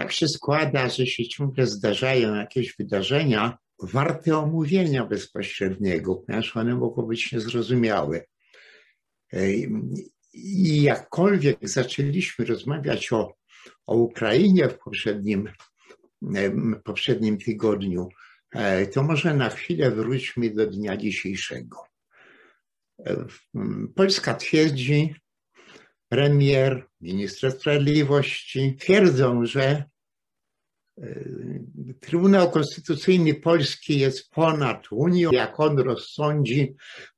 tak się składa, że się ciągle zdarzają jakieś wydarzenia warte omówienia bezpośredniego, ponieważ one mogą być niezrozumiałe. I jakkolwiek zaczęliśmy rozmawiać o, o Ukrainie w poprzednim, poprzednim tygodniu, e, to może na chwilę wróćmy do dnia dzisiejszego. E, Polska twierdzi, premier, minister sprawiedliwości twierdzą, że Trybunał Konstytucyjny Polski jest ponad Unią. Jak on rozsądzi,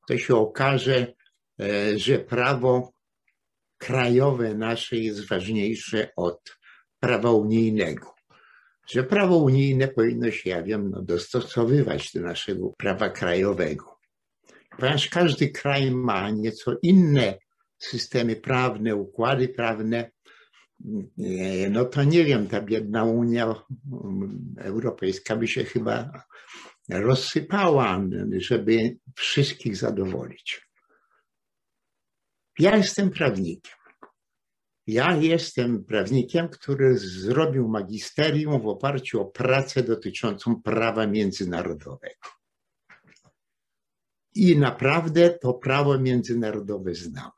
to się okaże, że prawo krajowe nasze jest ważniejsze od prawa unijnego. Że prawo unijne powinno się, ja wiem, no, dostosowywać do naszego prawa krajowego. Ponieważ każdy kraj ma nieco inne systemy prawne, układy prawne, no to nie wiem, ta biedna Unia Europejska by się chyba rozsypała, żeby wszystkich zadowolić. Ja jestem prawnikiem. Ja jestem prawnikiem, który zrobił magisterium w oparciu o pracę dotyczącą prawa międzynarodowego. I naprawdę to prawo międzynarodowe znam.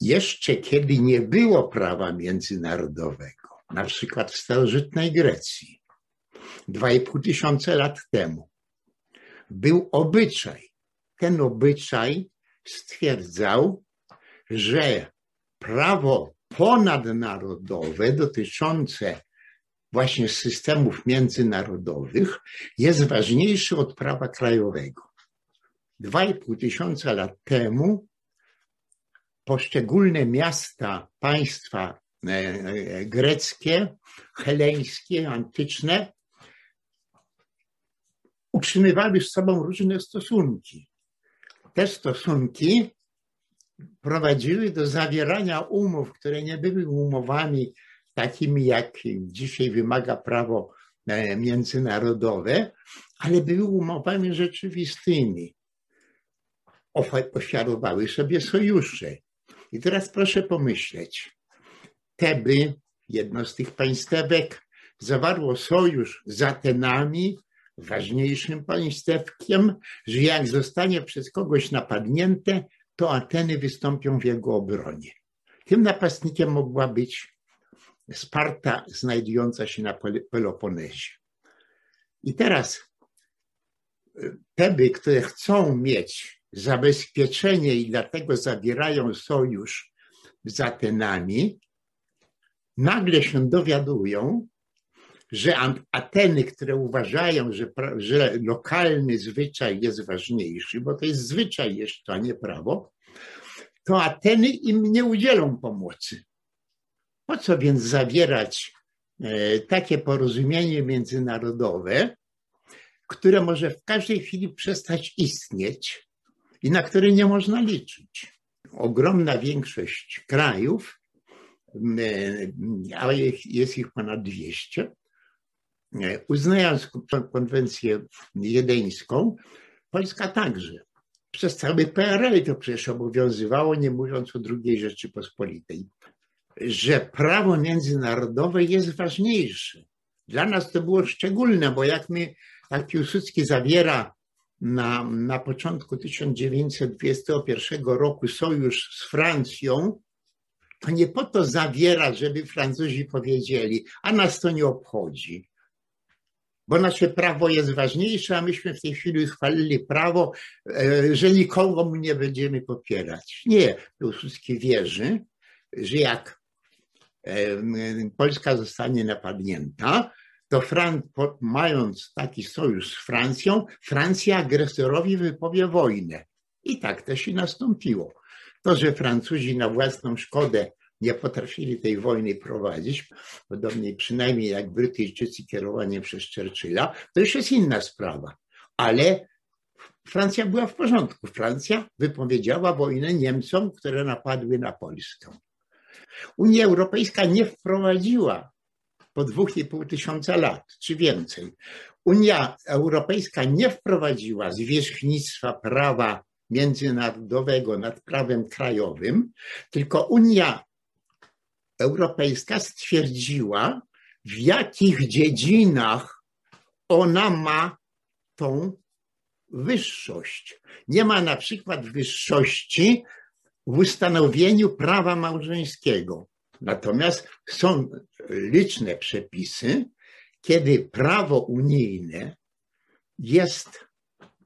Jeszcze kiedy nie było prawa międzynarodowego, na przykład w starożytnej Grecji, dwa i pół tysiące lat temu, był obyczaj. Ten obyczaj stwierdzał, że prawo ponadnarodowe dotyczące właśnie systemów międzynarodowych jest ważniejsze od prawa krajowego. Dwa i pół tysiąca lat temu poszczególne miasta, państwa e, e, greckie, heleńskie, antyczne utrzymywały z sobą różne stosunki te stosunki prowadziły do zawierania umów, które nie były umowami takimi, jak dzisiaj wymaga prawo e, międzynarodowe, ale były umowami rzeczywistymi. Ofiarowały sobie sojusze. I teraz proszę pomyśleć. Teby, jedno z tych państewek, zawarło sojusz z Atenami, ważniejszym państewkiem, że jak zostanie przez kogoś napadnięte, to Ateny wystąpią w jego obronie. Tym napastnikiem mogła być Sparta znajdująca się na Peloponezie. I teraz y, Teby, które chcą mieć zabezpieczenie i dlatego zabierają sojusz z Atenami, nagle się dowiadują, że Ateny, które uważają, że, że lokalny zwyczaj jest ważniejszy, bo to jest zwyczaj jeszcze, a nie prawo, to Ateny im nie udzielą pomocy. Po co więc zawierać e, takie porozumienie międzynarodowe, które może w każdej chwili przestać istnieć i na które nie można liczyć? Ogromna większość krajów, a jest ich ponad 200, Uznając konwencję jedyńską, Polska także. Przez cały PRL to przecież obowiązywało, nie mówiąc o II Rzeczypospolitej, że prawo międzynarodowe jest ważniejsze. Dla nas to było szczególne, bo jak my, jak Piłsudski zawiera na, na początku 1921 roku sojusz z Francją, to nie po to zawiera, żeby Francuzi powiedzieli, a nas to nie obchodzi bo nasze prawo jest ważniejsze, a myśmy w tej chwili uchwalili prawo, e, że nikogo nie będziemy popierać. Nie, Piłsudski wierzy, że jak e, Polska zostanie napadnięta, to Fran mając taki sojusz z Francją, Francja agresorowi wypowie wojnę. I tak też i nastąpiło. To, że Francuzi na własną szkodę nie potrafili tej wojny prowadzić, podobnie przynajmniej jak Brytyjczycy kierowani przez Churchilla, to już jest inna sprawa. Ale Francja była w porządku. Francja wypowiedziała wojnę Niemcom, które napadły na Polskę. Unia Europejska nie wprowadziła po dwóch i pół tysiąca lat, czy więcej. Unia Europejska nie wprowadziła zwierzchnictwa prawa międzynarodowego nad prawem krajowym, tylko Unia Europejska stwierdziła, w jakich dziedzinach ona ma tą wyższość. Nie ma na przykład wyższości w ustanowieniu prawa małżeńskiego. Natomiast są liczne przepisy, kiedy prawo unijne jest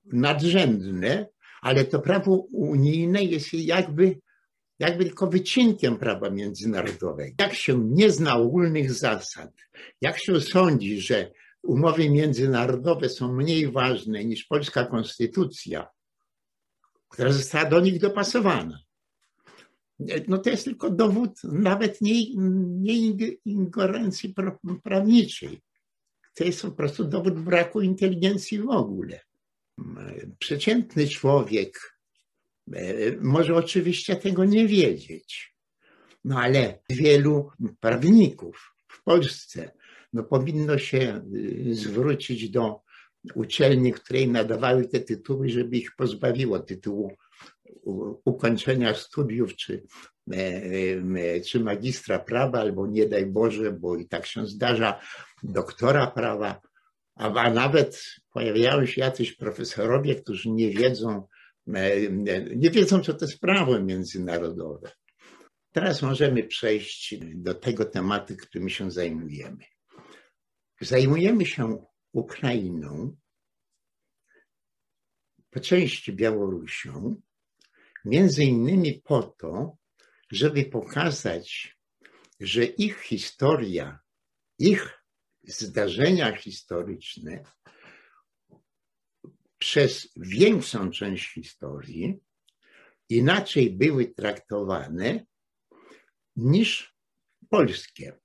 nadrzędne, ale to prawo unijne jest jakby, jakby tylko wycinkiem prawa międzynarodowego. Jak się nie zna ogólnych zasad, jak się sądzi, że umowy międzynarodowe są mniej ważne niż polska konstytucja, która została do nich dopasowana, no to jest tylko dowód nawet nie, nie ingerencji prawniczej. To jest po prostu dowód braku inteligencji w ogóle. Przeciętny człowiek e, może oczywiście tego nie wiedzieć, no ale wielu prawników w Polsce no powinno się zwrócić do uczelni, której nadawały te tytuły, żeby ich pozbawiło tytułu ukończenia studiów, czy, e, e, czy magistra prawa, albo nie daj Boże, bo i tak się zdarza, doktora prawa, a, nawet pojawiają się jacyś profesorowie, którzy nie wiedzą, e, nie wiedzą, co to jest prawo międzynarodowe. Teraz możemy przejść do tego tematu, którym się zajmujemy. Zajmujemy się Ukrainą, po części Białorusią, między innymi po to, żeby pokazać, że ich historia, ich zdarzenia historyczne przez większą część historii inaczej były traktowane niż polskie.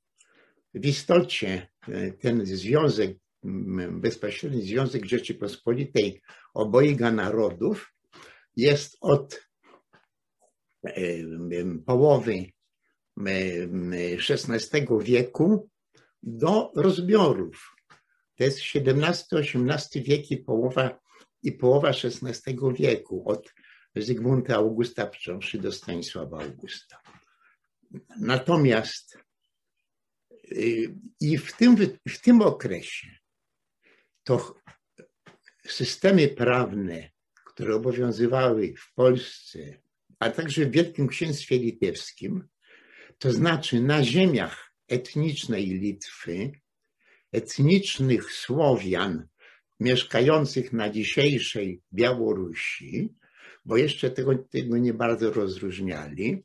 W istocie e, ten związek, bezpośredni związek Rzeczypospolitej obojga narodów jest od połowy XVI wieku do rozbiorów. To jest XVII-XVIII wiek i połowa, i połowa XVI wieku, od Zygmunta Augusta począwszy do Stanisława Augusta. Natomiast y, i w tym, w tym okresie to systemy prawne, które obowiązywały w Polsce, a także w Wielkim Księstwie Litewskim, to znaczy na ziemiach etnicznej Litwy, etnicznych Słowian mieszkających na dzisiejszej Białorusi, bo jeszcze tego, tego nie bardzo rozróżniali,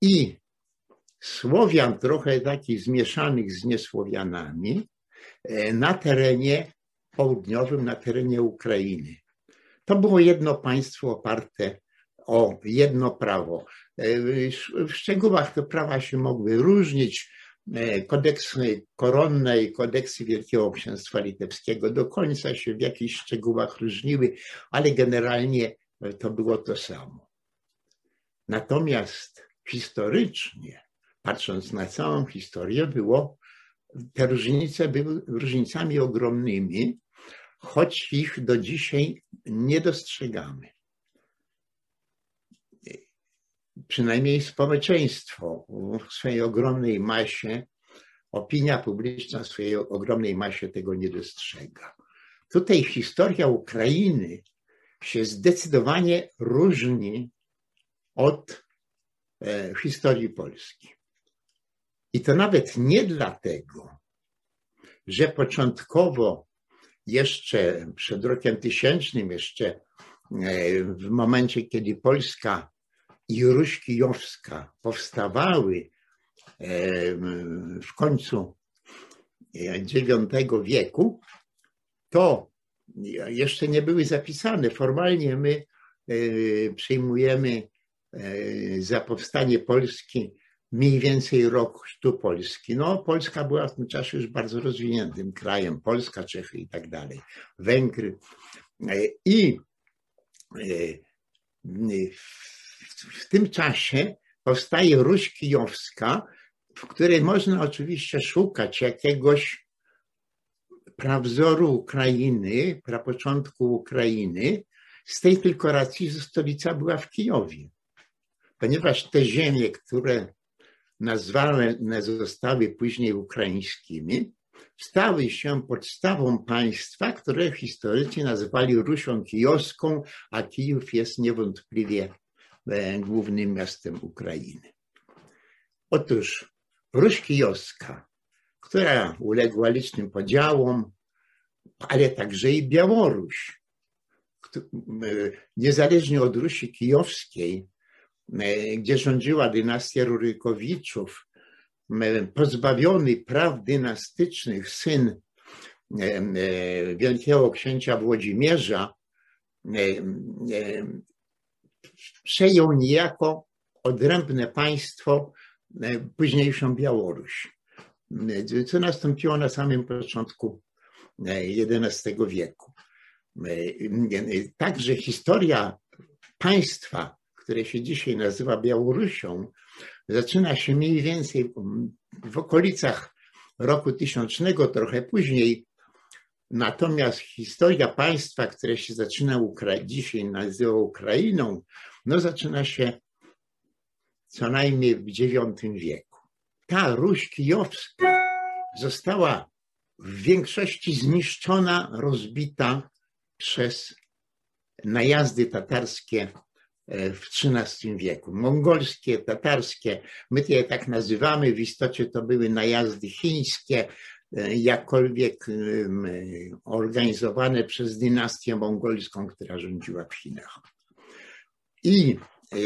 i Słowian trochę takich zmieszanych z niesłowianami e, na terenie południowym, na terenie Ukrainy. To było jedno państwo oparte o jedno prawo. E, w szczegółach te prawa się mogły różnić. E, kodeksy koronne i kodeksy Wielkiego Księstwa Litewskiego do końca się w jakichś szczegółach różniły, ale generalnie to było to samo. Natomiast historycznie, patrząc na całą historię, było, te różnice były różnicami ogromnymi, choć ich do dzisiaj nie dostrzegamy przynajmniej społeczeństwo w swojej ogromnej masie, opinia publiczna w swojej ogromnej masie tego nie dostrzega. Tutaj historia Ukrainy się zdecydowanie różni od e, historii Polski. I to nawet nie dlatego, że początkowo jeszcze przed rokiem tysięcznym, jeszcze e, w momencie, kiedy Polska i Ruś Kijowska powstawały w końcu IX wieku, to jeszcze nie były zapisane. Formalnie my e, przyjmujemy e, za powstanie Polski mniej więcej rok sztu Polski. No, Polska była w tym czasie już bardzo rozwiniętym krajem, Polska, Czechy i tak dalej, Węgry. E, I w tym czasie powstaje Ruś Kijowska, w której można oczywiście szukać jakiegoś prawzoru Ukrainy, prapoczątku Ukrainy, z tej tylko racji, że stolica była w Kijowie. Ponieważ te ziemie, które nazwane zostały później ukraińskimi, stały się podstawą państwa, które historycy nazywali Rusią Kijowską, a Kijów jest niewątpliwie głównym miastem Ukrainy. Otóż Ruś Kijowska, która uległa licznym podziałom, ale także i Białoruś, niezależnie od Rusi Kijowskiej, e, gdzie rządziła dynastia Rurykowiczów, pozbawiony praw dynastycznych syn e, wielkiego księcia Włodzimierza przejął niejako odrębne państwo, późniejszą Białoruś, co nastąpiło na samym początku XI wieku. Także historia państwa, które się dzisiaj nazywa Białorusią, zaczyna się mniej więcej w okolicach roku tysiącznego, trochę później. Natomiast historia państwa, które się zaczyna dzisiaj nazywa Ukrainą, no zaczyna się co najmniej w IX wieku. Ta Ruś Kijowska została w większości zniszczona, rozbita przez najazdy tatarskie e, w XIII wieku. Mongolskie, tatarskie, my je tak nazywamy, w istocie to były najazdy chińskie, e, jakkolwiek organizowane przez dynastię mongolską, która rządziła w Chinach. I e,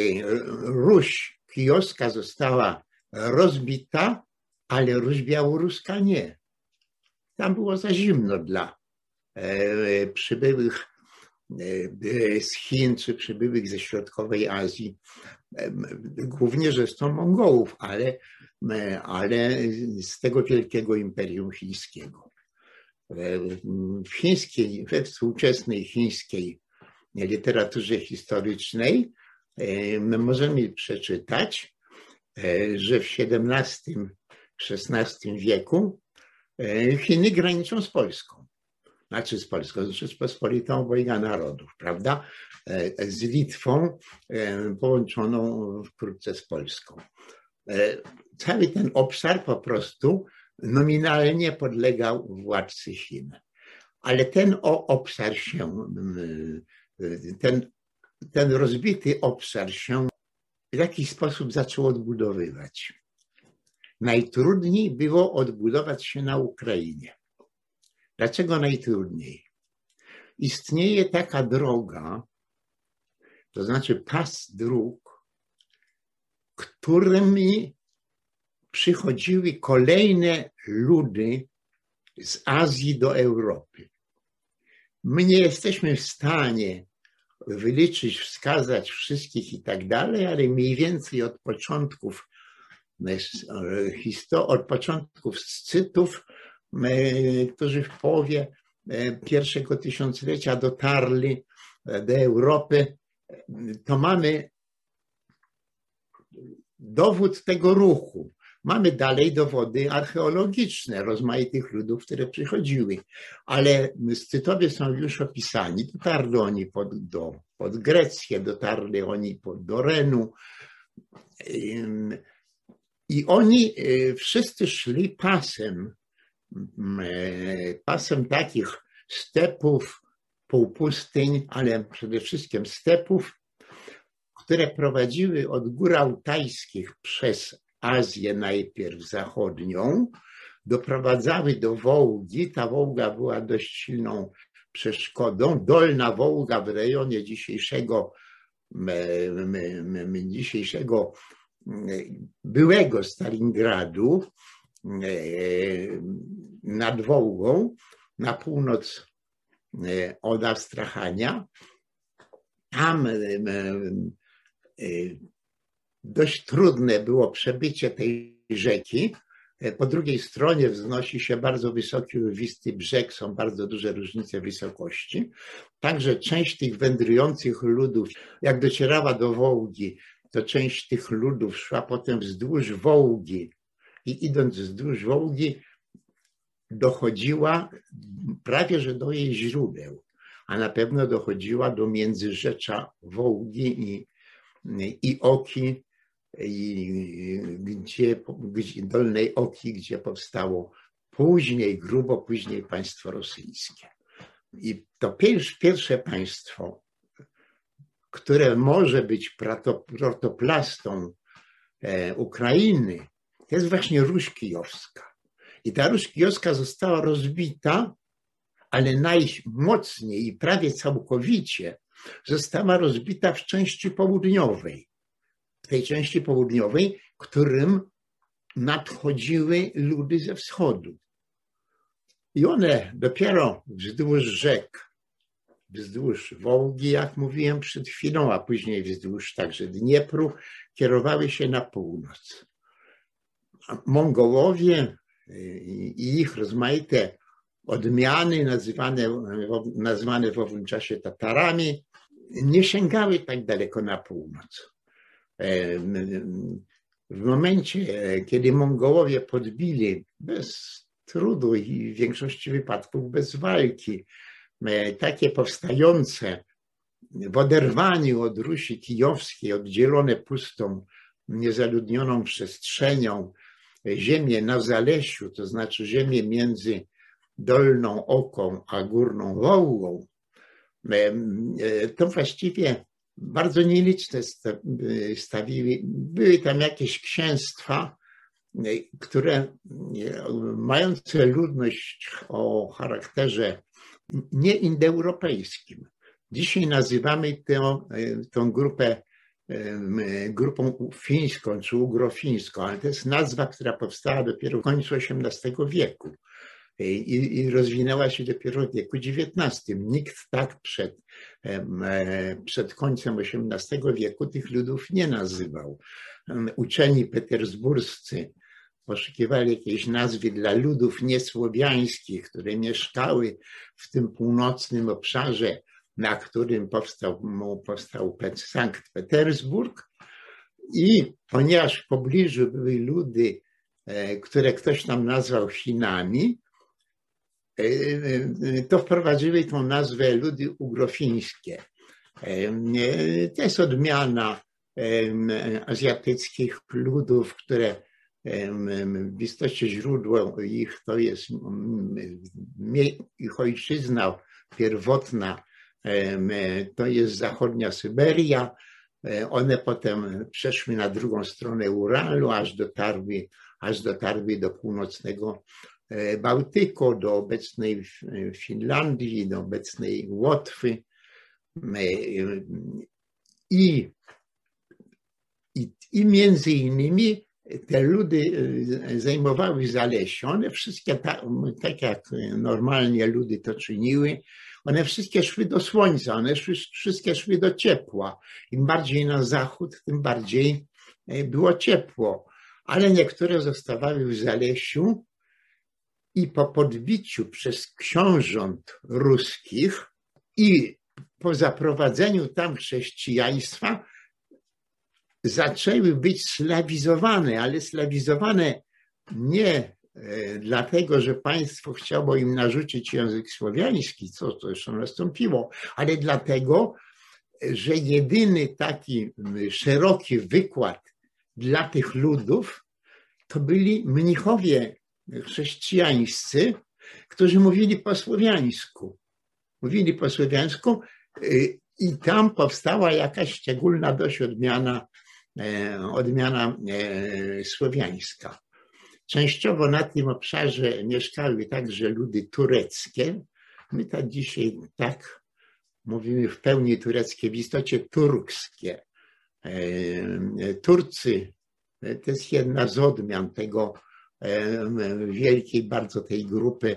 Ruś kijowska została rozbita, ale Ruś białoruska nie. Tam było za zimno dla e, przybyłych e, z Chin czy przybyłych ze środkowej Azji, e, głównie zresztą Mongołów, ale, ale z tego wielkiego imperium chińskiego. W chińskiej, we współczesnej chińskiej literaturze historycznej my możemy przeczytać, że w XVII-XVI wieku E, Chiny graniczą z Polską. Znaczy z Polską, z Rzeczpospolitą obojga narodów, prawda? E, z Litwą e, połączoną wkrótce z Polską. Cały ten obszar po prostu nominalnie podlegał władcy Chin. Ale ten obszar się, ten, ten rozbity obszar się w jakiś sposób zaczął odbudowywać. Najtrudniej było odbudować się na Ukrainie. Dlaczego najtrudniej? Istnieje taka droga, to znaczy pas dróg, którymi przychodziły kolejne ludy z Azji do Europy. My nie jesteśmy w stanie wyliczyć, wskazać wszystkich i tak dalej, ale mniej więcej od początków od początków Scytów, którzy w połowie pierwszego tysiąclecia dotarli do Europy, to mamy dowód tego ruchu. Mamy dalej dowody archeologiczne rozmaitych ludów, które przychodziły, ale Scytowie są już opisani. Dotarli oni pod, do, pod Grecję, dotarli oni pod, do Renu. I oni e, wszyscy szli pasem, e, pasem takich stepów, półpustyń, ale przede wszystkim stepów, które prowadziły od gór altajskich przez Azję najpierw zachodnią, doprowadzały do Wołgi. Ta Wołga była dość silną przeszkodą. Dolna Wołga w rejonie dzisiejszego, dzisiejszego byłego Stalingradu e, nad Wołgą, na północ e, od Astrachania. Tam e, dość trudne było przebycie tej rzeki. Po drugiej stronie wznosi się bardzo wysoki, wisty brzeg, są bardzo duże różnice wysokości. Także część tych wędrujących ludów, jak docierała do Wołgi, to część tych ludów szła potem wzdłuż Wołgi i idąc wzdłuż Wołgi dochodziła prawie że do jej źródeł, a na pewno dochodziła do międzyrzecza Wołgi i, i Oki i gdzie, gdzie Dolnej Oki, gdzie powstało później, grubo później państwo rosyjskie. I to pierwsze państwo, które może być protoplastą e, Ukrainy, to jest właśnie Ruś Kijowska. I ta Ruś Kijowska została rozbita, ale najmocniej i prawie całkowicie została rozbita w części południowej. Tej części południowej, którym nadchodziły ludy ze wschodu. I one dopiero wzdłuż rzek, wzdłuż Wołgi, jak mówiłem przed chwilą, a później wzdłuż także Dniepru, kierowały się na północ. Mongołowie i ich rozmaite odmiany, nazywane, nazwane w owym czasie Tatarami, nie sięgały tak daleko na północ. W momencie, kiedy Mongołowie podbili bez trudu i w większości wypadków bez walki, takie powstające w oderwaniu od Rusi Kijowskiej, oddzielone pustą, niezaludnioną przestrzenią, ziemię na Zalesiu, to znaczy ziemię między Dolną Oką a Górną Wołgą, to właściwie bardzo nieliczne stawiły, były tam jakieś księstwa, które mające ludność o charakterze nieindoeuropejskim. Dzisiaj nazywamy tę, tę grupę grupą fińską czy ugrofińską, ale to jest nazwa, która powstała dopiero w końcu XVIII wieku i, i rozwinęła się dopiero w wieku XIX. Nikt tak przed, e, przed końcem XVIII wieku tych ludów nie nazywał. Uczeni petersburscy poszukiwali jakiejś nazwy dla ludów niesłowiańskich, które mieszkały w tym północnym obszarze, na którym powstał, powstał Sankt Petersburg. I ponieważ w pobliżu były ludy, e, które ktoś tam nazwał Chinami, e, e, to wprowadziły tą nazwę ludy ugrofińskie. To jest odmiana azjatyckich ludów, które w istocie źródło ich to jest ich ojczyzna pierwotna, to jest zachodnia Syberia. E, one potem przeszły na drugą stronę Uralu, aż dotarły, aż dotarły do północnego e, Bałtyku, do obecnej Finlandii, do obecnej Łotwy. I, i, i między innymi te ludy e, zajmowały Zalesie. One wszystkie, tak, tak jak normalnie ludy to czyniły, one wszystkie szły do słońca, one szły, wszystkie szły do ciepła. Im bardziej na zachód, tym bardziej e, było ciepło. Ale niektóre zostawały w Zalesiu i po podbiciu przez książąt ruskich i po zaprowadzeniu tam chrześcijaństwa, zaczęły być slawizowane, ale slawizowane nie e, dlatego, że państwo chciało im narzucić język słowiański, co to już nastąpiło, ale dlatego, że jedyny taki szeroki wykład dla tych ludów to byli mnichowie chrześcijańscy, którzy mówili po słowiańsku. Mówili po słowiańsku y, i tam powstała jakaś szczególna dość odmiana E, odmiana e, słowiańska. Częściowo na tym obszarze mieszkały także ludy tureckie. My tak dzisiaj tak mówimy w pełni tureckie, w istocie turkskie. E, Turcy to jest jedna z odmian tego wielkiej bardzo tej grupy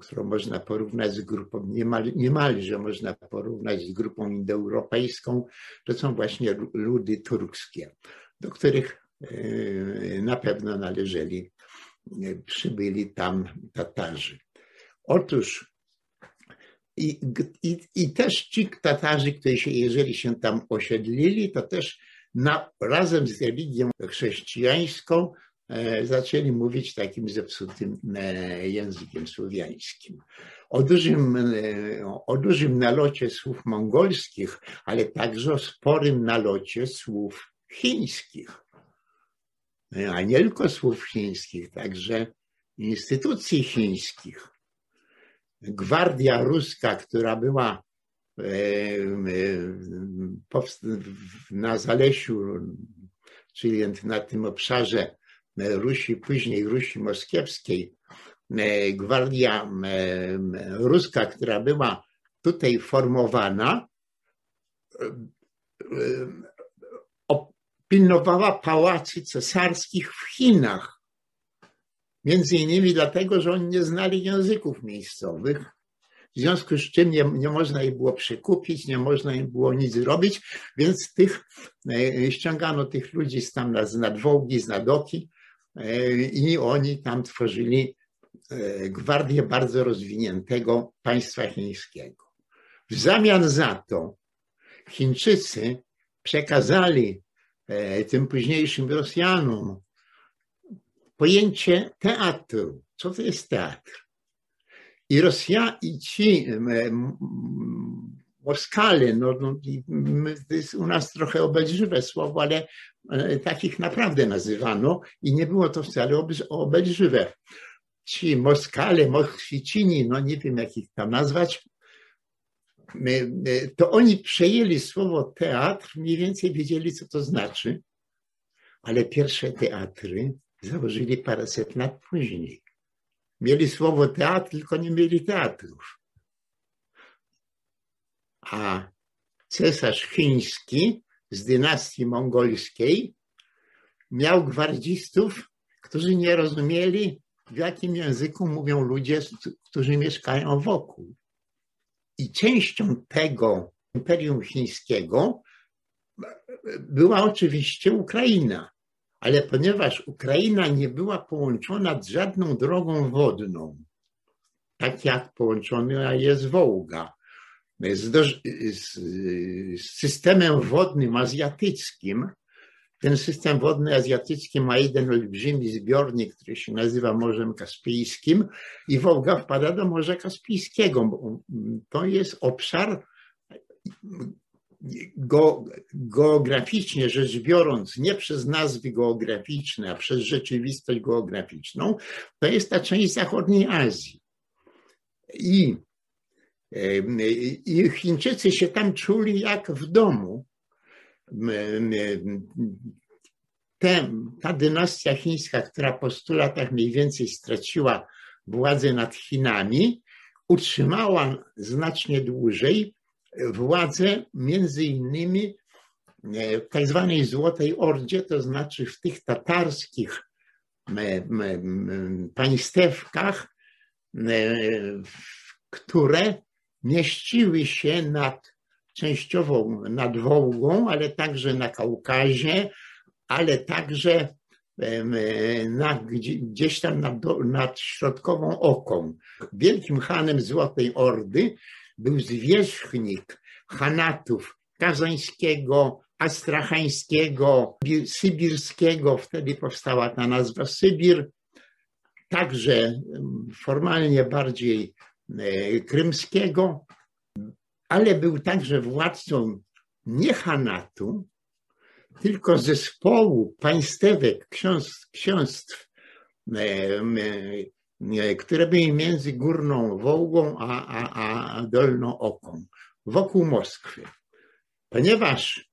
którą można porównać z grupą, niemal, niemalże można porównać z grupą indoeuropejską, to są właśnie ludy turkskie, do których e, na pewno należeli, e, przybyli tam Tatarzy. Otóż i, i, i też ci Tatarzy, którzy się, jeżeli się tam osiedlili, to też na, razem z religią chrześcijańską E, zaczęli mówić takim zepsutym e, językiem słowiańskim. O dużym, e, o dużym nalocie słów mongolskich, ale także o sporym nalocie słów chińskich. a nie tylko słów chińskich, także instytucji chińskich. Gwardia ruska, która była e, na Zalesiu, czyli na tym obszarze Rusi, później Rusi Moskiewskiej, e, gwardia ruska, która była tutaj formowana, pilnowała pałacy cesarskich w Chinach. Między innymi dlatego, że oni nie znali języków miejscowych, w związku z czym nie, nie można ich było przekupić, nie można im było nic zrobić, więc tych, e, ściągano tych ludzi z tam z nadwołgi, z nadoki e, i oni tam tworzyli e, gwardię bardzo rozwiniętego państwa chińskiego. W zamian za to Chińczycy przekazali E, tym późniejszym Rosjanom pojęcie teatru. Co to jest teatr? I Rosja i ci Moskale, no, no, to jest u nas trochę obelżywe słowo, ale e, takich naprawdę nazywano i nie było to wcale obelżywe. Ci Moskale, Moskwicini, no nie wiem jak ich tam nazwać, to oni przejęli słowo teatr, mniej więcej wiedzieli, co to znaczy, ale pierwsze teatry założyli paręset lat później. Mieli słowo teatr, tylko nie mieli teatrów. A cesarz chiński z dynastii mongolskiej miał gwardzistów, którzy nie rozumieli, w jakim języku mówią ludzie, którzy mieszkają wokół. I częścią tego imperium chińskiego była oczywiście Ukraina. Ale ponieważ Ukraina nie była połączona z żadną drogą wodną, tak jak połączona jest Wołga, z, z, z systemem wodnym azjatyckim, ten system wodny azjatycki ma jeden olbrzymi zbiornik, który się nazywa Morzem Kaspijskim i Wołga wpada do Morza Kaspijskiego. To jest obszar geograficznie rzecz biorąc, nie przez nazwy geograficzne, a przez rzeczywistość geograficzną, to jest ta część zachodniej Azji. I, i Chińczycy się tam czuli jak w domu, ta dynastia chińska, która po stu latach mniej więcej straciła władzę nad Chinami, utrzymała znacznie dłużej władzę między innymi e, w tak zwanej Złotej Ordzie, to znaczy w tych tatarskich państewkach, e, które mieściły się nad częściowo nad Wołgą, ale także na Kaukazie, ale także na, gdzieś tam nad, nad środkową Oką. Wielkim hanem Złotej Ordy był zwierzchnik hanatów kazańskiego, astrachańskiego, sybirskiego, wtedy powstała ta nazwa Sybir, także formalnie bardziej e, krymskiego, ale był także władcą nie Hanatu, tylko zespołu państewek, ksiąstw e, e, które były między Górną Wołgą a, a, a Dolną Oką, wokół Moskwy. Ponieważ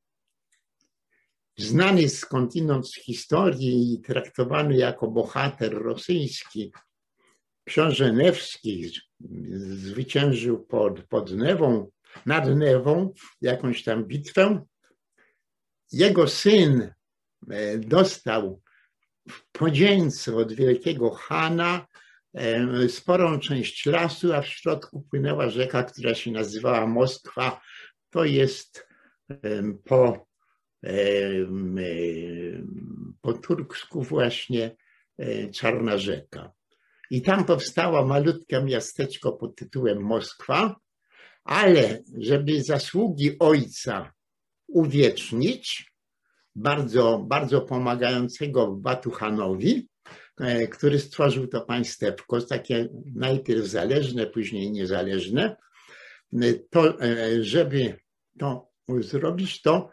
znany skądinąd z historii i traktowany jako bohater rosyjski, książę Newski zwyciężył pod, pod Newą nad Newą jakąś tam bitwę. Jego syn e, dostał w podzięce od wielkiego Hana e, sporą część lasu, a w środku płynęła rzeka, która się nazywała Moskwa. To jest po, po turksku właśnie e, Czarna Rzeka. I tam powstała malutkie miasteczko pod tytułem Moskwa, ale żeby zasługi ojca uwiecznić, bardzo, bardzo pomagającego Batuchanowi, e, który stworzył to państewko, takie najpierw zależne, później niezależne, e, to e, żeby to zrobić, to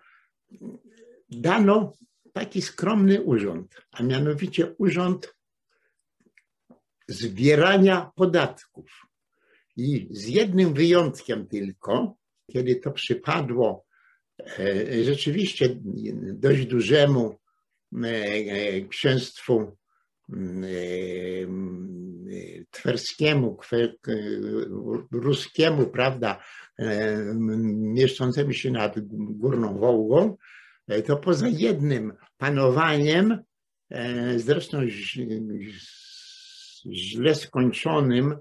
dano taki skromny urząd, a mianowicie urząd zbierania podatków. I z jednym wyjątkiem tylko, kiedy to przypadło e, rzeczywiście dość dużemu e, księstwu twerskiemu, ruskiemu, prawda, mieszczącemu się nad Górną Wołgą, to poza jednym panowaniem, e, zresztą źle skończonym,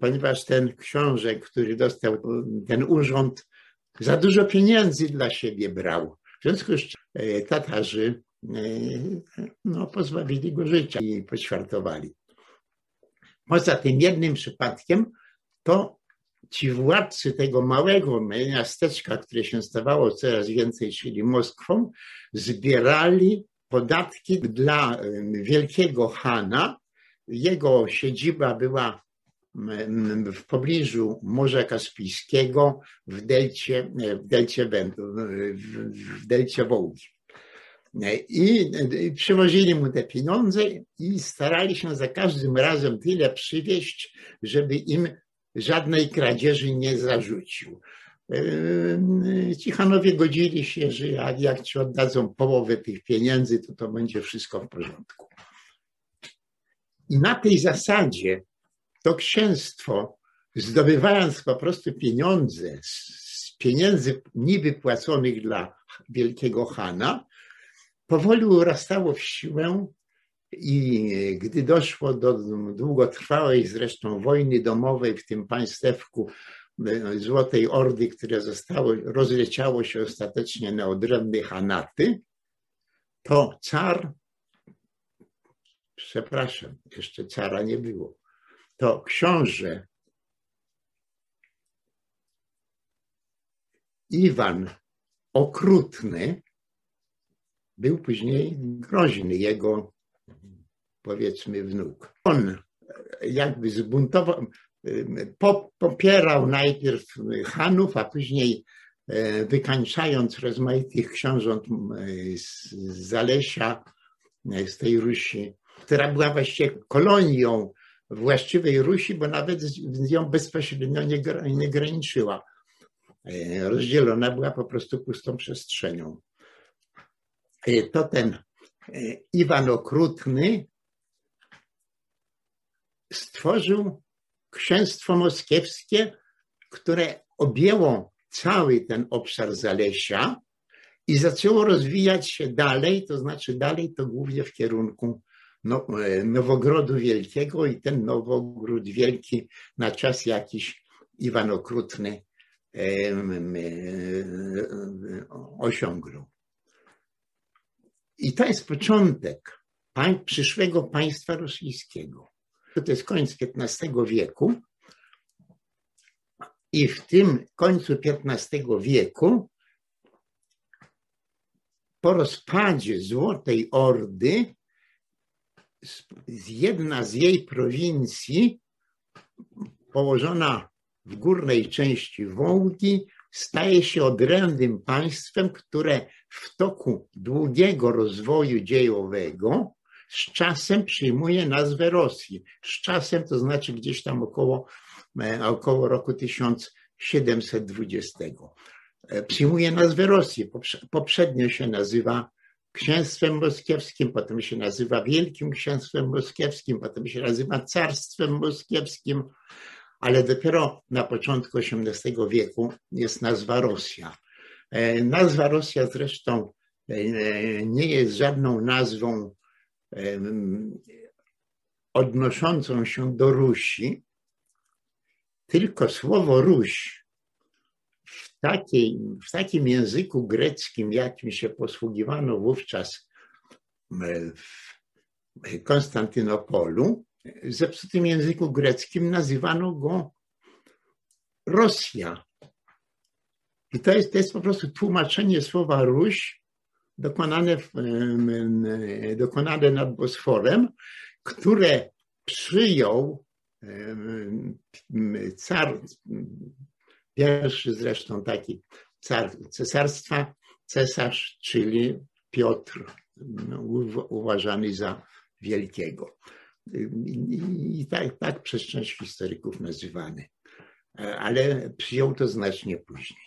ponieważ ten książę, który dostał ten urząd, za dużo pieniędzy dla siebie brał. W związku z czym e, Tatarzy e, no, pozbawili go życia i poćwiartowali. Poza tym jednym przypadkiem to ci władcy tego małego miasteczka, które się stawało coraz więcej, czyli Moskwą, zbierali podatki dla wielkiego Hana. Jego siedziba była w pobliżu Morza Kaspijskiego w delcie, w delcie, w delcie Wołgi. I przywozili mu te pieniądze i starali się za każdym razem tyle przywieźć, żeby im żadnej kradzieży nie zarzucił. Cichanowie godzili się, że jak ci oddadzą połowę tych pieniędzy, to to będzie wszystko w porządku. I na tej zasadzie to księstwo, zdobywając po prostu pieniądze z pieniędzy niby płaconych dla wielkiego Hana, powoli urastało w siłę i gdy doszło do długotrwałej zresztą wojny domowej w tym państewku e, Złotej Ordy, które zostało, rozleciało się ostatecznie na odrębne Hanaty, to car, przepraszam, jeszcze cara nie było, to książę Iwan Okrutny był później groźny. Jego powiedzmy wnuk. On jakby zbuntował, popierał najpierw Hanów, a później e, wykańczając rozmaitych książąt z Zalesia, e, z tej Rusi, która była właściwie kolonią właściwej Rusi, bo nawet z nią bezpośrednio nie, nie graniczyła. E, rozdzielona była po prostu pustą przestrzenią. To ten Iwan Okrutny stworzył księstwo moskiewskie, które objęło cały ten obszar Zalesia i zaczęło rozwijać się dalej, to znaczy dalej to głównie w kierunku no, e, Nowogrodu Wielkiego i ten Nowogród Wielki na czas jakiś Iwan Okrutny e, e, osiągnął. I to jest początek przyszłego państwa rosyjskiego to jest koniec XV wieku. I w tym końcu XV wieku, po rozpadzie Złotej Ordy, jedna z jej prowincji, położona w górnej części Wołgi, staje się odrębnym państwem, które w toku długiego rozwoju dziejowego z czasem przyjmuje nazwę Rosji. Z czasem to znaczy gdzieś tam około, e, około roku 1720. E, przyjmuje nazwę Rosji. Poprzednio się nazywa Księstwem Moskiewskim, potem się nazywa Wielkim Księstwem Moskiewskim, potem się nazywa Carstwem Moskiewskim, ale dopiero na początku XVIII wieku jest nazwa Rosja. E, nazwa Rosja zresztą nie jest żadną nazwą odnoszącą się do Rusi, tylko słowo Ruś takiej, w takim języku greckim, jakim się posługiwano wówczas w Konstantynopolu, w zepsutym języku greckim nazywano go Rosja. I to jest, to jest po prostu tłumaczenie słowa Ruś dokonane, dokonane nad Bosforem, które przyjął car, pierwszy zresztą taki car cesarstwa, cesarz, czyli Piotr, no, uważany za wielkiego. I tak, tak przez część historyków nazywany. Ale przyjął to znacznie później.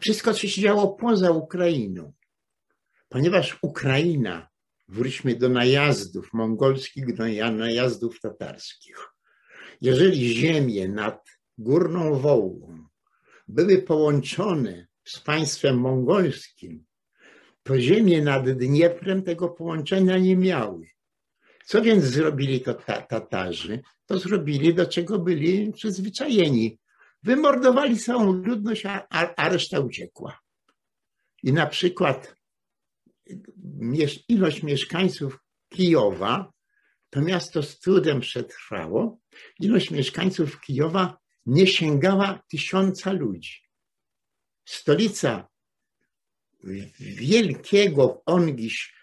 Wszystko, co się działo poza Ukrainą, ponieważ Ukraina, wróćmy do najazdów mongolskich, do najazdów tatarskich. Jeżeli ziemie nad Górną Wołgą były połączone z państwem mongolskim, to ziemie nad Dnieprem tego połączenia nie miały. Co więc zrobili to Tatarzy? To zrobili, do czego byli przyzwyczajeni. Wymordowali całą ludność, a, reszta uciekła. I na przykład ilość mieszkańców Kijowa, to miasto z trudem przetrwało, ilość mieszkańców Kijowa nie sięgała tysiąca ludzi. Stolica wielkiego Ongiś,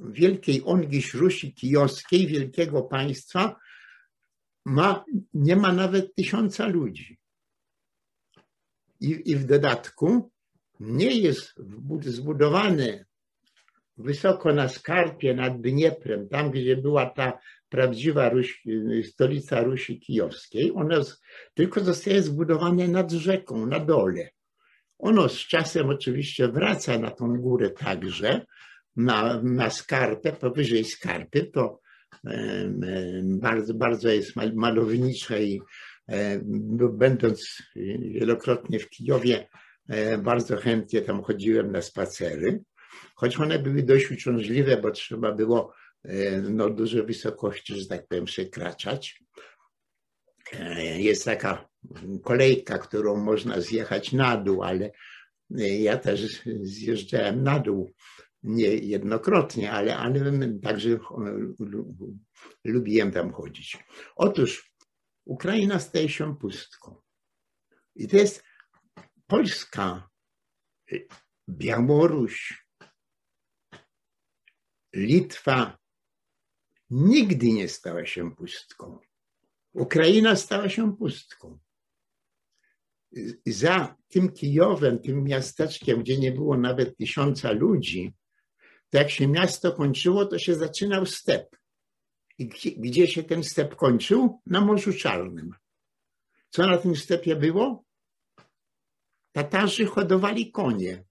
wielkiej Ongiś Rusi Kijowskiej, wielkiego państwa, ma, nie ma nawet tysiąca ludzi. I, I w dodatku nie jest zbudowane wysoko na skarpie nad Dnieprem, tam gdzie była ta prawdziwa Ruś, stolica Rusi Kijowskiej, ono tylko zostaje zbudowane nad rzeką, na dole. Ono z czasem oczywiście wraca na tą górę także, na, na skarpę, powyżej skarpy, to bardzo, bardzo jest malownicze i będąc wielokrotnie w Kijowie, bardzo chętnie tam chodziłem na spacery, choć one były dość uciążliwe, bo trzeba było no, duże wysokości, że tak powiem, przekraczać. Jest taka kolejka, którą można zjechać na dół, ale ja też zjeżdżałem na dół niejednokrotnie, ale, ale także lubiłem tam chodzić. Otóż Ukraina staje się pustką. I to jest Polska, Białoruś, Litwa nigdy nie stała się pustką. Ukraina stała się pustką. Za tym Kijowem, tym miasteczkiem, gdzie nie było nawet tysiąca ludzi, to jak się miasto kończyło, to się zaczynał step. I gdzie się ten step kończył? Na Morzu Czarnym. Co na tym stepie było? Tatarzy hodowali konie.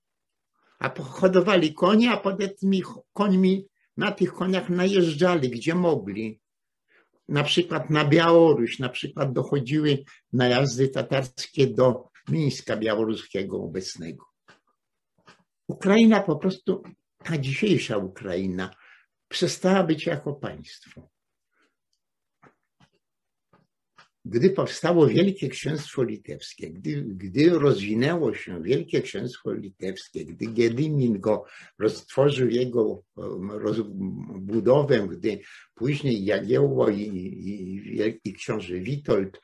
A hodowali konie, a potem tymi końmi, na tych koniach najeżdżali, gdzie mogli. Na przykład na Białoruś, na przykład dochodziły najazdy tatarskie do Mińska Białoruskiego obecnego. Ukraina po prostu, ta dzisiejsza Ukraina, przestała być jako państwo. Gdy powstało Wielkie Księstwo Litewskie, gdy, gdy rozwinęło się Wielkie Księstwo Litewskie, gdy Gedymin go roztworzył jego rozbudowę, gdy później Jagiełło i, i, i książę Witold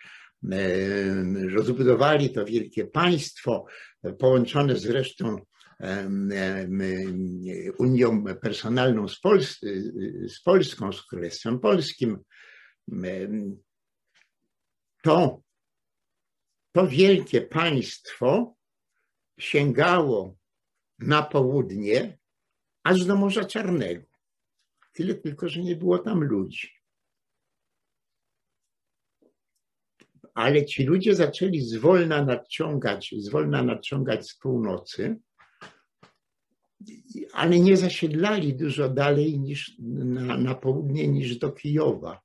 rozbudowali to wielkie państwo, połączone zresztą Unią Personalną z, Pols z Polską, z Królestwem Polskim, to, to wielkie państwo sięgało na południe aż do Morza Czarnego. Tyle tylko, że nie było tam ludzi. Ale ci ludzie zaczęli zwolna nadciągać, zwolna nadciągać z północy, ale nie zasiedlali dużo dalej niż na, na południe niż do Kijowa.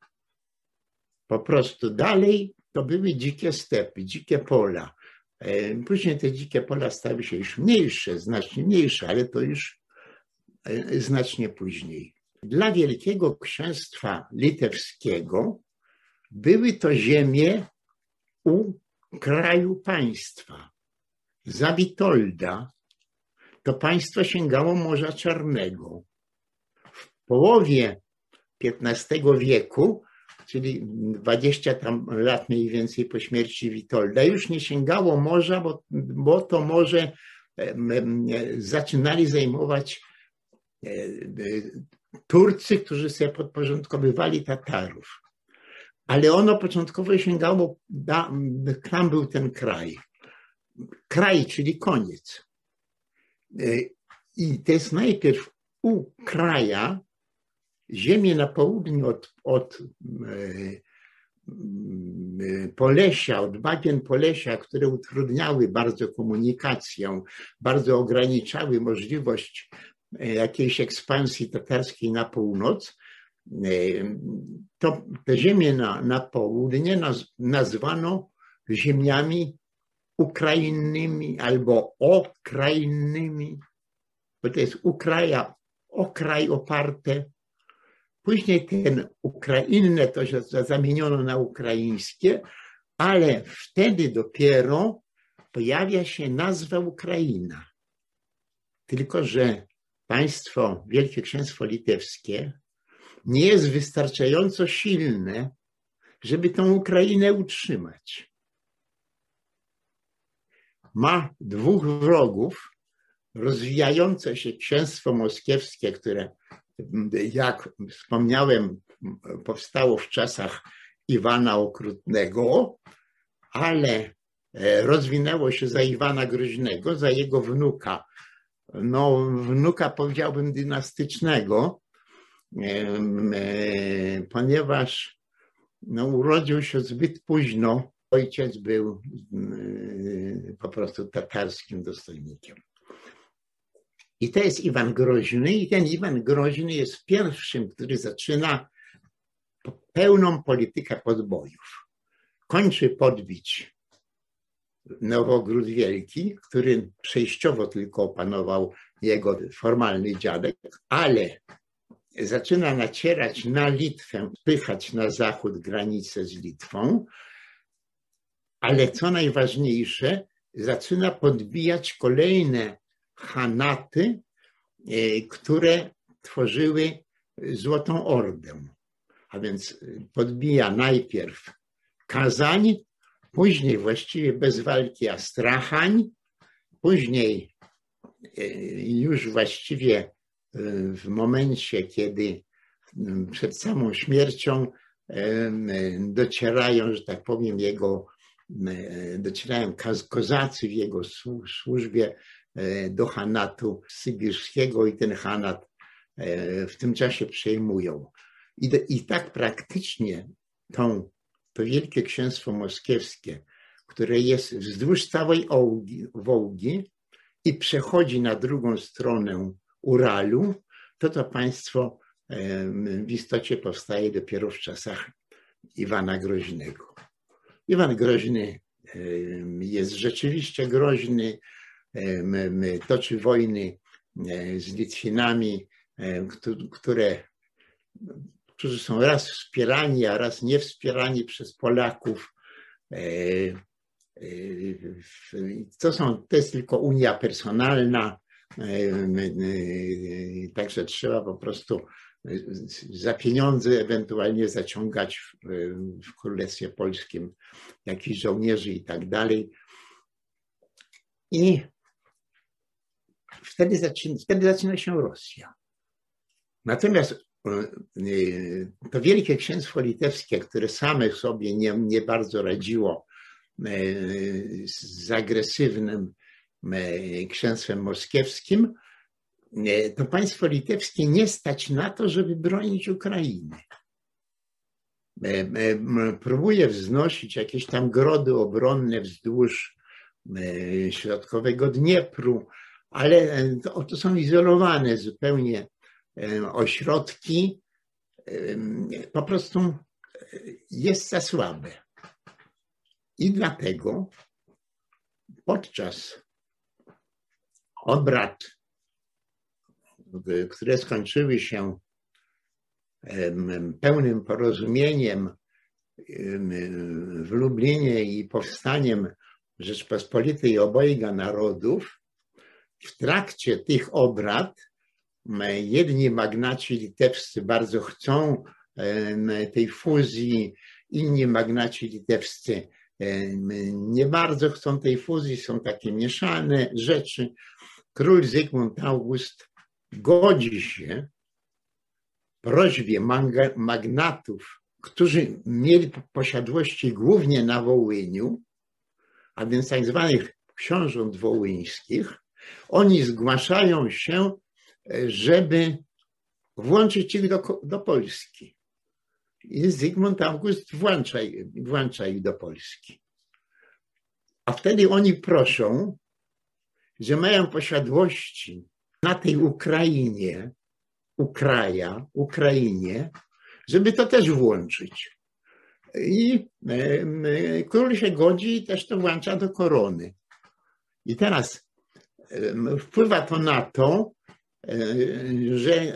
Po prostu dalej to były dzikie stepy, dzikie pola. E, później te dzikie pola stały się już mniejsze, znacznie mniejsze, ale to już e, znacznie później. Dla Wielkiego Księstwa Litewskiego były to ziemie u kraju państwa. Za Witolda to państwo sięgało Morza Czarnego. W połowie XV wieku czyli 20 tam lat mniej więcej po śmierci Witolda, już nie sięgało morza, bo, bo to morze zaczynali zajmować e, e, Turcy, którzy sobie podporządkowywali Tatarów. Ale ono początkowo sięgało, tam był ten kraj. Kraj, czyli koniec. E, I to jest najpierw ukraja ziemię na południu od, od Polesia, od bagien Polesia, które utrudniały bardzo komunikację, bardzo ograniczały możliwość jakiejś ekspansji tatarskiej na północ, to te ziemie na, na południe naz, nazwano ziemiami ukrainnymi albo okrainnymi, bo to jest Ukraja, okraj oparte. Później ten ukrainne to się zamieniono na ukraińskie, ale wtedy dopiero pojawia się nazwa Ukraina. Tylko, że państwo, Wielkie Księstwo Litewskie nie jest wystarczająco silne, żeby tą Ukrainę utrzymać. Ma dwóch wrogów, rozwijające się księstwo moskiewskie, które, jak wspomniałem, powstało w czasach Iwana Okrutnego, ale e, rozwinęło się za Iwana Groźnego, za jego wnuka, no wnuka powiedziałbym dynastycznego, E, ponieważ no, urodził się zbyt późno. Ojciec był e, po prostu tatarskim dostojnikiem. I to jest Iwan Groźny, i ten Iwan Groźny jest pierwszym, który zaczyna pełną politykę podbojów. Kończy podbić Nowogród Wielki, który przejściowo tylko opanował jego formalny dziadek, ale zaczyna nacierać na Litwę, spychać na zachód granicę z Litwą, ale co najważniejsze, zaczyna podbijać kolejne hanaty, e, które tworzyły Złotą Ordę. A więc podbija najpierw Kazań, później właściwie bez walki Astrachań, później e, już właściwie w momencie, kiedy przed samą śmiercią docierają, że tak powiem, jego, docierają kozacy w jego służbie e, do Hanatu Sybirskiego i ten Hanat e, w tym czasie przejmują. I, i tak praktycznie tą, to Wielkie Księstwo Moskiewskie, które jest wzdłuż całej Wołgi i przechodzi na drugą stronę Uralu, to to państwo w istocie powstaje dopiero w czasach Iwana Groźnego. Iwan Groźny jest rzeczywiście groźny, toczy wojny z Litwinami, które, którzy są raz wspierani, a raz nie wspierani przez Polaków. To, są, to jest tylko unia personalna, Także trzeba po prostu za pieniądze ewentualnie zaciągać w, w Królestwie Polskim jakichś żołnierzy i tak dalej. I wtedy zaczyna, wtedy zaczyna się Rosja. Natomiast to Wielkie Księstwo Litewskie, które same sobie nie, nie bardzo radziło z agresywnym E, księstwem moskiewskim, e, to państwo litewskie nie stać na to, żeby bronić Ukrainy. E, próbuje wznosić jakieś tam grody obronne wzdłuż środkowego Dniepru, ale to, to są izolowane zupełnie ośrodki. Po prostu jest za słabe. I dlatego podczas obrad, które skończyły się pełnym porozumieniem w Lublinie i powstaniem Rzeczpospolitej obojga narodów, w trakcie tych obrad jedni magnaci litewscy bardzo chcą tej fuzji, inni magnaci litewscy nie bardzo chcą tej fuzji, są takie mieszane rzeczy. Król Zygmunt August godzi się prośbie magnatów, którzy mieli posiadłości głównie na Wołyniu, a więc tak zwanych książąt wołyńskich, oni zgłaszają się żeby włączyć ich do, do Polski. I Zygmunt August włącza, włącza ich do Polski. A wtedy oni proszą, że mają posiadłości na tej Ukrainie, Ukraja, Ukrainie, żeby to też włączyć. I król się godzi i też to włącza do korony. I teraz wpływa to na to, że,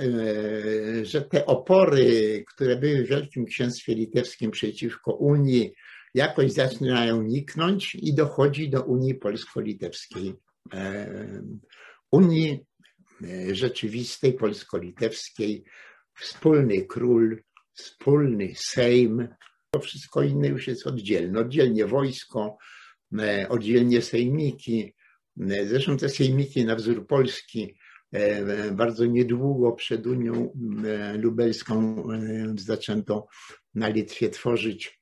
że te opory, które były w Wielkim Księstwie Litewskim przeciwko Unii, jakoś zaczynają niknąć i dochodzi do Unii Polsko-Litewskiej. Unii rzeczywistej polsko-litewskiej, wspólny król, wspólny Sejm, to wszystko inne już jest oddzielne. Oddzielnie wojsko, oddzielnie sejmiki. Zresztą te sejmiki na wzór Polski bardzo niedługo przed Unią Lubelską zaczęto na Litwie tworzyć.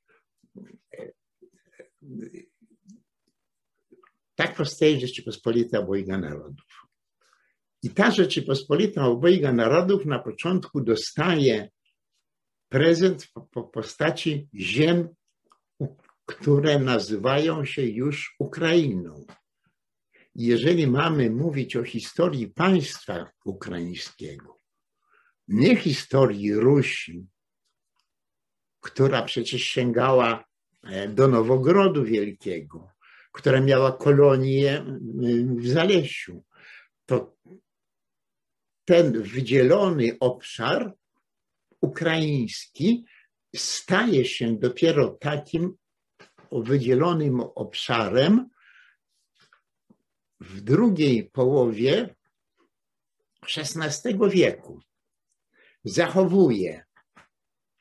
Tak powstaje Rzeczypospolita Obojga Narodów. I ta Rzeczypospolita Obojga Narodów na początku dostaje prezent po postaci ziem, które nazywają się już Ukrainą. Jeżeli mamy mówić o historii państwa ukraińskiego, nie historii Rusi, która przecież sięgała e, do Nowogrodu Wielkiego, która miała kolonię w Zalesiu, to ten wydzielony obszar ukraiński staje się dopiero takim wydzielonym obszarem w drugiej połowie XVI wieku. Zachowuje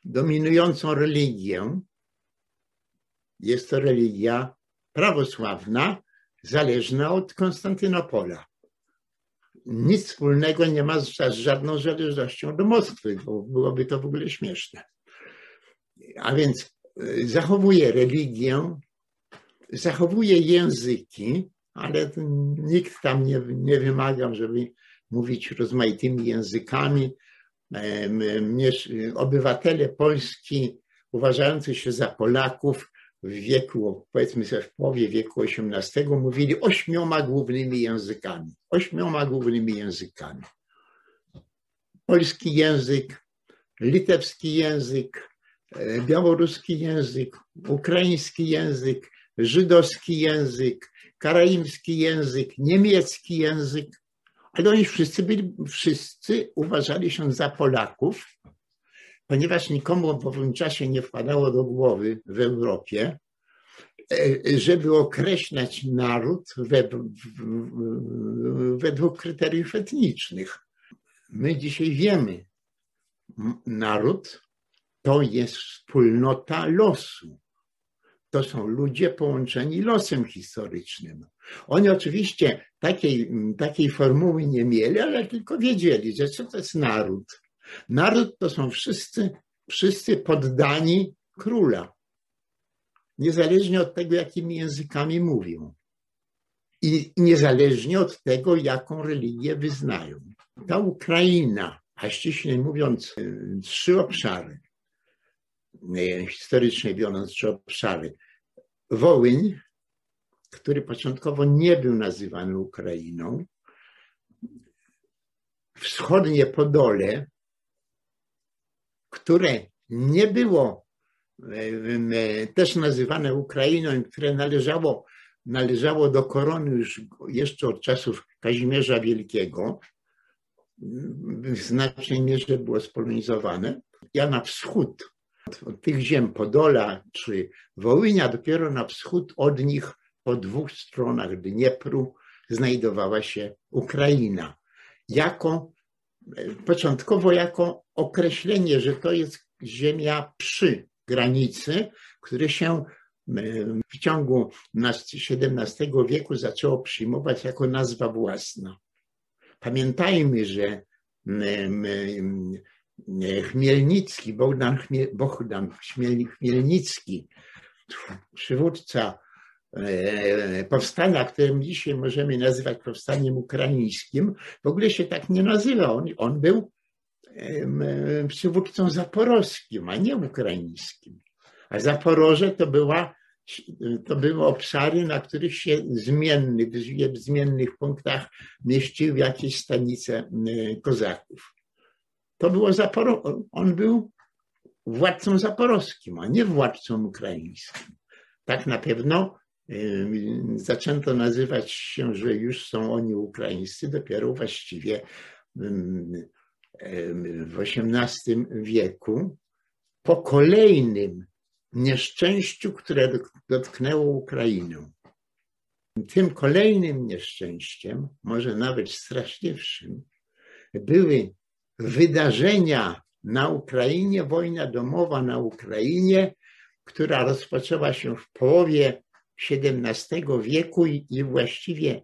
dominującą religię. Jest to religia prawosławna, zależna od Konstantynopola nic wspólnego nie ma z żadną zależnością do Moskwy, bo byłoby to w ogóle śmieszne. A więc y, zachowuje religię, zachowuje języki, ale nikt tam nie, nie wymaga, żeby mówić rozmaitymi językami. Obywatele Polski uważający się za Polaków w wieku, powiedzmy sobie w połowie wieku XVIII mówili ośmioma głównymi językami. Ośmioma głównymi językami. Polski język, litewski język, e, białoruski język, ukraiński język, żydowski język, karaimski język, niemiecki język, ale oni wszyscy byli, wszyscy uważali się za Polaków ponieważ nikomu w owym czasie nie wpadało do głowy w Europie, e, żeby określać naród według kryteriów etnicznych. My dzisiaj wiemy, naród to jest wspólnota losu. To są ludzie połączeni losem historycznym. Oni oczywiście takiej, takiej formuły nie mieli, ale tylko wiedzieli, że co to jest naród Naród to są wszyscy, wszyscy poddani króla, niezależnie od tego, jakimi językami mówią. I niezależnie od tego, jaką religię wyznają. Ta Ukraina, a ściślej mówiąc, trzy obszary, historycznie biorąc trzy obszary. Wołyń, który początkowo nie był nazywany Ukrainą, wschodnie Podole, które nie było też nazywane Ukrainą, które należało, należało do korony już jeszcze od czasów Kazimierza Wielkiego, w znacznej mierze było spolonizowane. Ja na wschód od tych ziem Podola czy Wołynia, dopiero na wschód od nich po dwóch stronach Dniepru znajdowała się Ukraina. Jako początkowo jako określenie, że to jest ziemia przy granicy, które się w ciągu XVII wieku zaczęło przyjmować jako nazwa własna. Pamiętajmy, że Chmielnicki, Bogdan, Chmiel, Bogdan Chmielnicki, przywódca e, powstania, które dzisiaj możemy nazywać powstaniem ukraińskim, w ogóle się tak nie nazywa. On, on był przywódcą zaporowskim, a nie ukraińskim. A Zaporoże to była to były obszary, na których się zmiennych, w zmiennych punktach mieściły jakieś stanice kozaków. To było Zaporo... On był władcą zaporowskim, a nie władcą ukraińskim. Tak na pewno zaczęto nazywać się, że już są oni ukraińscy dopiero właściwie w XVIII wieku po kolejnym nieszczęściu, które dotknęło Ukrainę. Tym kolejnym nieszczęściem, może nawet straszliwszym, były wydarzenia na Ukrainie, wojna domowa na Ukrainie, która rozpoczęła się w połowie XVII wieku i właściwie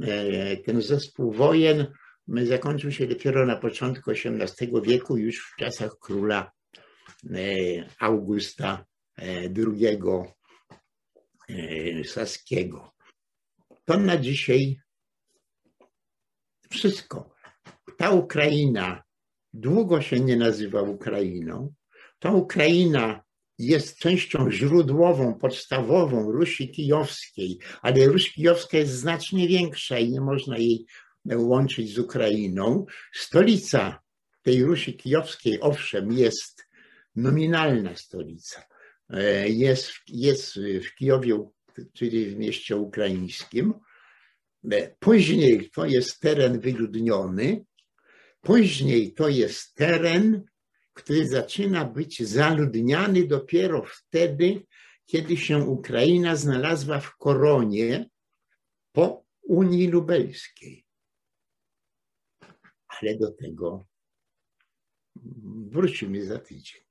e, ten zespół wojen zakończył się dopiero na początku XVIII wieku, już w czasach króla e, Augusta e, Saskiego. To na dzisiaj wszystko. Ta Ukraina długo się nie nazywa Ukrainą. Ta Ukraina jest częścią źródłową, podstawową Rusi Kijowskiej, ale Ruś Kijowska jest znacznie większa i nie można jej łączyć z Ukrainą. Stolica tej Rusi Kijowskiej, owszem, jest nominalna stolica, E, jest, jest w Kijowie, czyli w mieście ukraińskim. E, później to jest teren wyludniony. Później to jest teren, który zaczyna być zaludniany dopiero wtedy, kiedy się Ukraina znalazła w koronie po Unii Lubelskiej. Ale do tego wrócimy za tydzień.